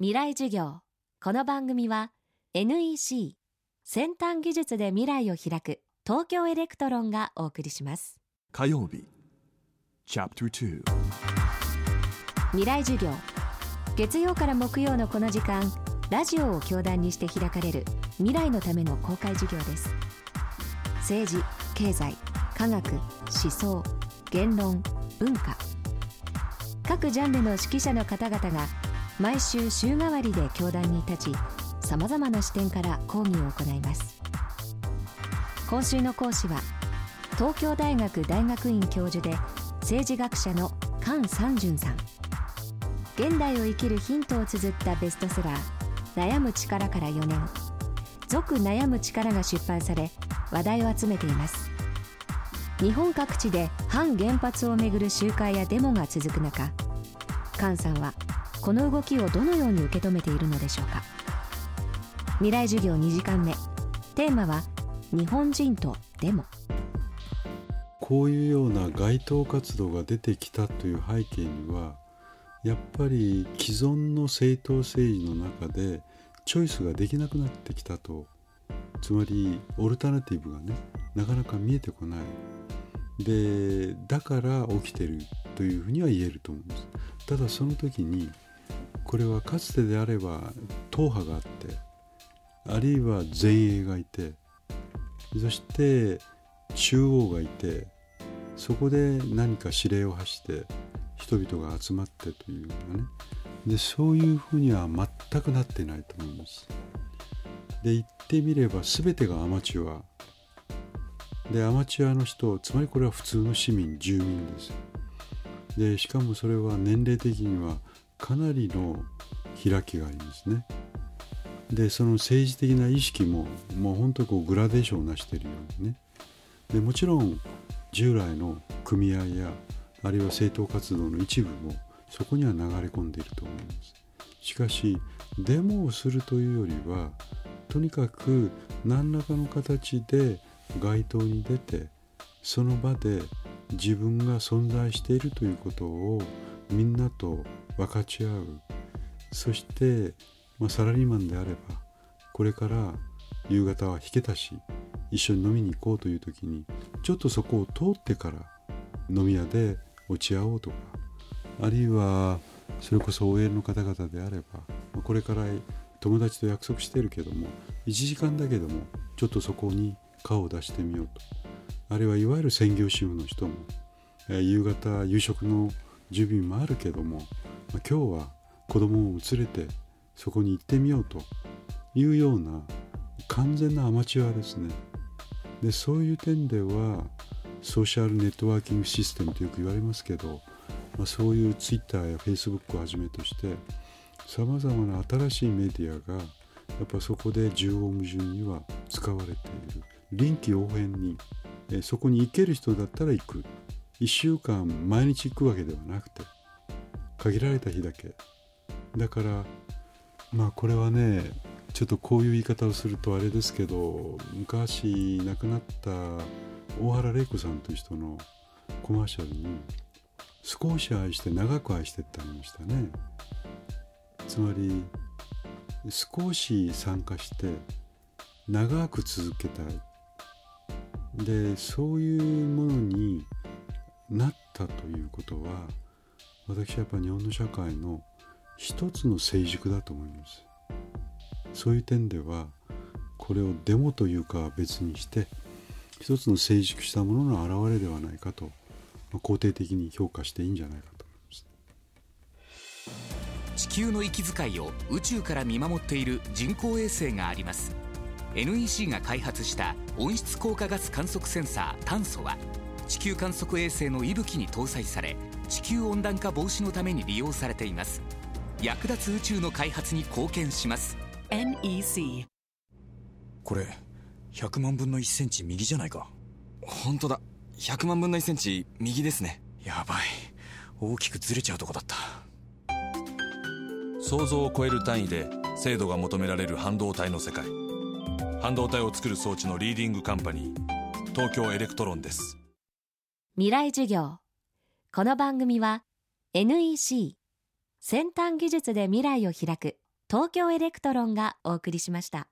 未来授業。この番組は NEC 先端技術で未来を開く東京エレクトロンがお送りします。火曜日 Chapter 2未来授業。月曜から木曜のこの時間ラジオを教壇にして開かれる未来のための公開授業です。政治経済科学思想言論文化。各ジャンルの指揮者の方々が毎週週替わりで教壇に立ちさまざまな視点から講義を行います。今週の講師は東京大学大学院教授で政治学者の菅三淳さん。現代を生きるヒントを綴ったベストセラー「悩む力」から4年「続悩む力」が出版され話題を集めています。日本各地で反原発をめぐる集会やデモが続く中菅さんはこの動きをどのように受け止めているのでしょうか。未来授業2時間目。テーマは日本人とデモこういうような街頭活動が出てきたという背景にはやっぱり既存の政党政治の中でチョイスができなくなってきたと。つまりオルタナティブがねなかなか見えてこない。でだから起きてるというふうには言えると思うんです。ただその時にこれはかつてであれば党派があってあるいは前衛がいてそして中央がいてそこで何か指令を発して人々が集まってというのがね。でそういうふうには全くなってないと思います。で言ってみれば全てがアマチュア。でアマチュアの人つまりこれは普通の市民住民です。でしかもそれは年齢的にはかなりの開きがありますね。でその政治的な意識ももう本当にこうグラデーションをなしているようにね。でもちろん従来の組合やあるいは政党活動の一部もそこには流れ込んでいると思います。しかしデモをするというよりはとにかく何らかの形で街頭に出てその場で自分が存在しているということをみんなと分かち合う。そして、まあ、サラリーマンであればこれから夕方は引けたし一緒に飲みに行こうという時にちょっとそこを通ってから飲み屋で落ち合おうとかあるいはそれこそ OL の方々であればこれから友達と約束してるけども1時間だけどもちょっとそこに顔を出してみようと。あるいはいわゆる専業主婦の人も、え夕方夕食の準備もあるけども、今日は子供を連れてそこに行ってみようというような完全なアマチュアですね。でそういう点ではソーシャルネットワーキングシステムとよく言われますけど、まあ、そういうツイッターやフェイスブックをはじめとしてさまざまな新しいメディアがやっぱそこで縦横無尽には使われている。臨機応変にえそこに行ける人だったら行く。1週間毎日行くわけではなくて限られた日だけ。だからまあこれはねちょっとこういう言い方をするとあれですけど昔亡くなった大原玲子さんという人のコマーシャルに少し愛して長く愛してってありましたね。つまり少し参加して長く続けたい。でそういうものになったということは私はやっぱ日本の社会の一つの成熟だと思います。そういう点ではこれをデモというかは別にして一つの成熟したものの表れではないかと、まあ、肯定的に評価していいんじゃないかと思います。地球の息遣いを宇宙から見守っている人工衛星があります。NEC が開発した温室効果ガス観測センサー炭素は地球観測衛星の息吹に搭載され地球温暖化防止のために利用されています。役立つ宇宙の開発に貢献します。NEC これ100万分の1センチ右じゃないか。本当だ。100万分の1センチ右ですね。やばい。大きくずれちゃうとこだった。想像を超える単位で精度が求められる半導体の世界。半導体を作る装置のリーディングカンパニー東京エレクトロンです未来授業。この番組は NEC 先端技術で未来を開く東京エレクトロンがお送りしました。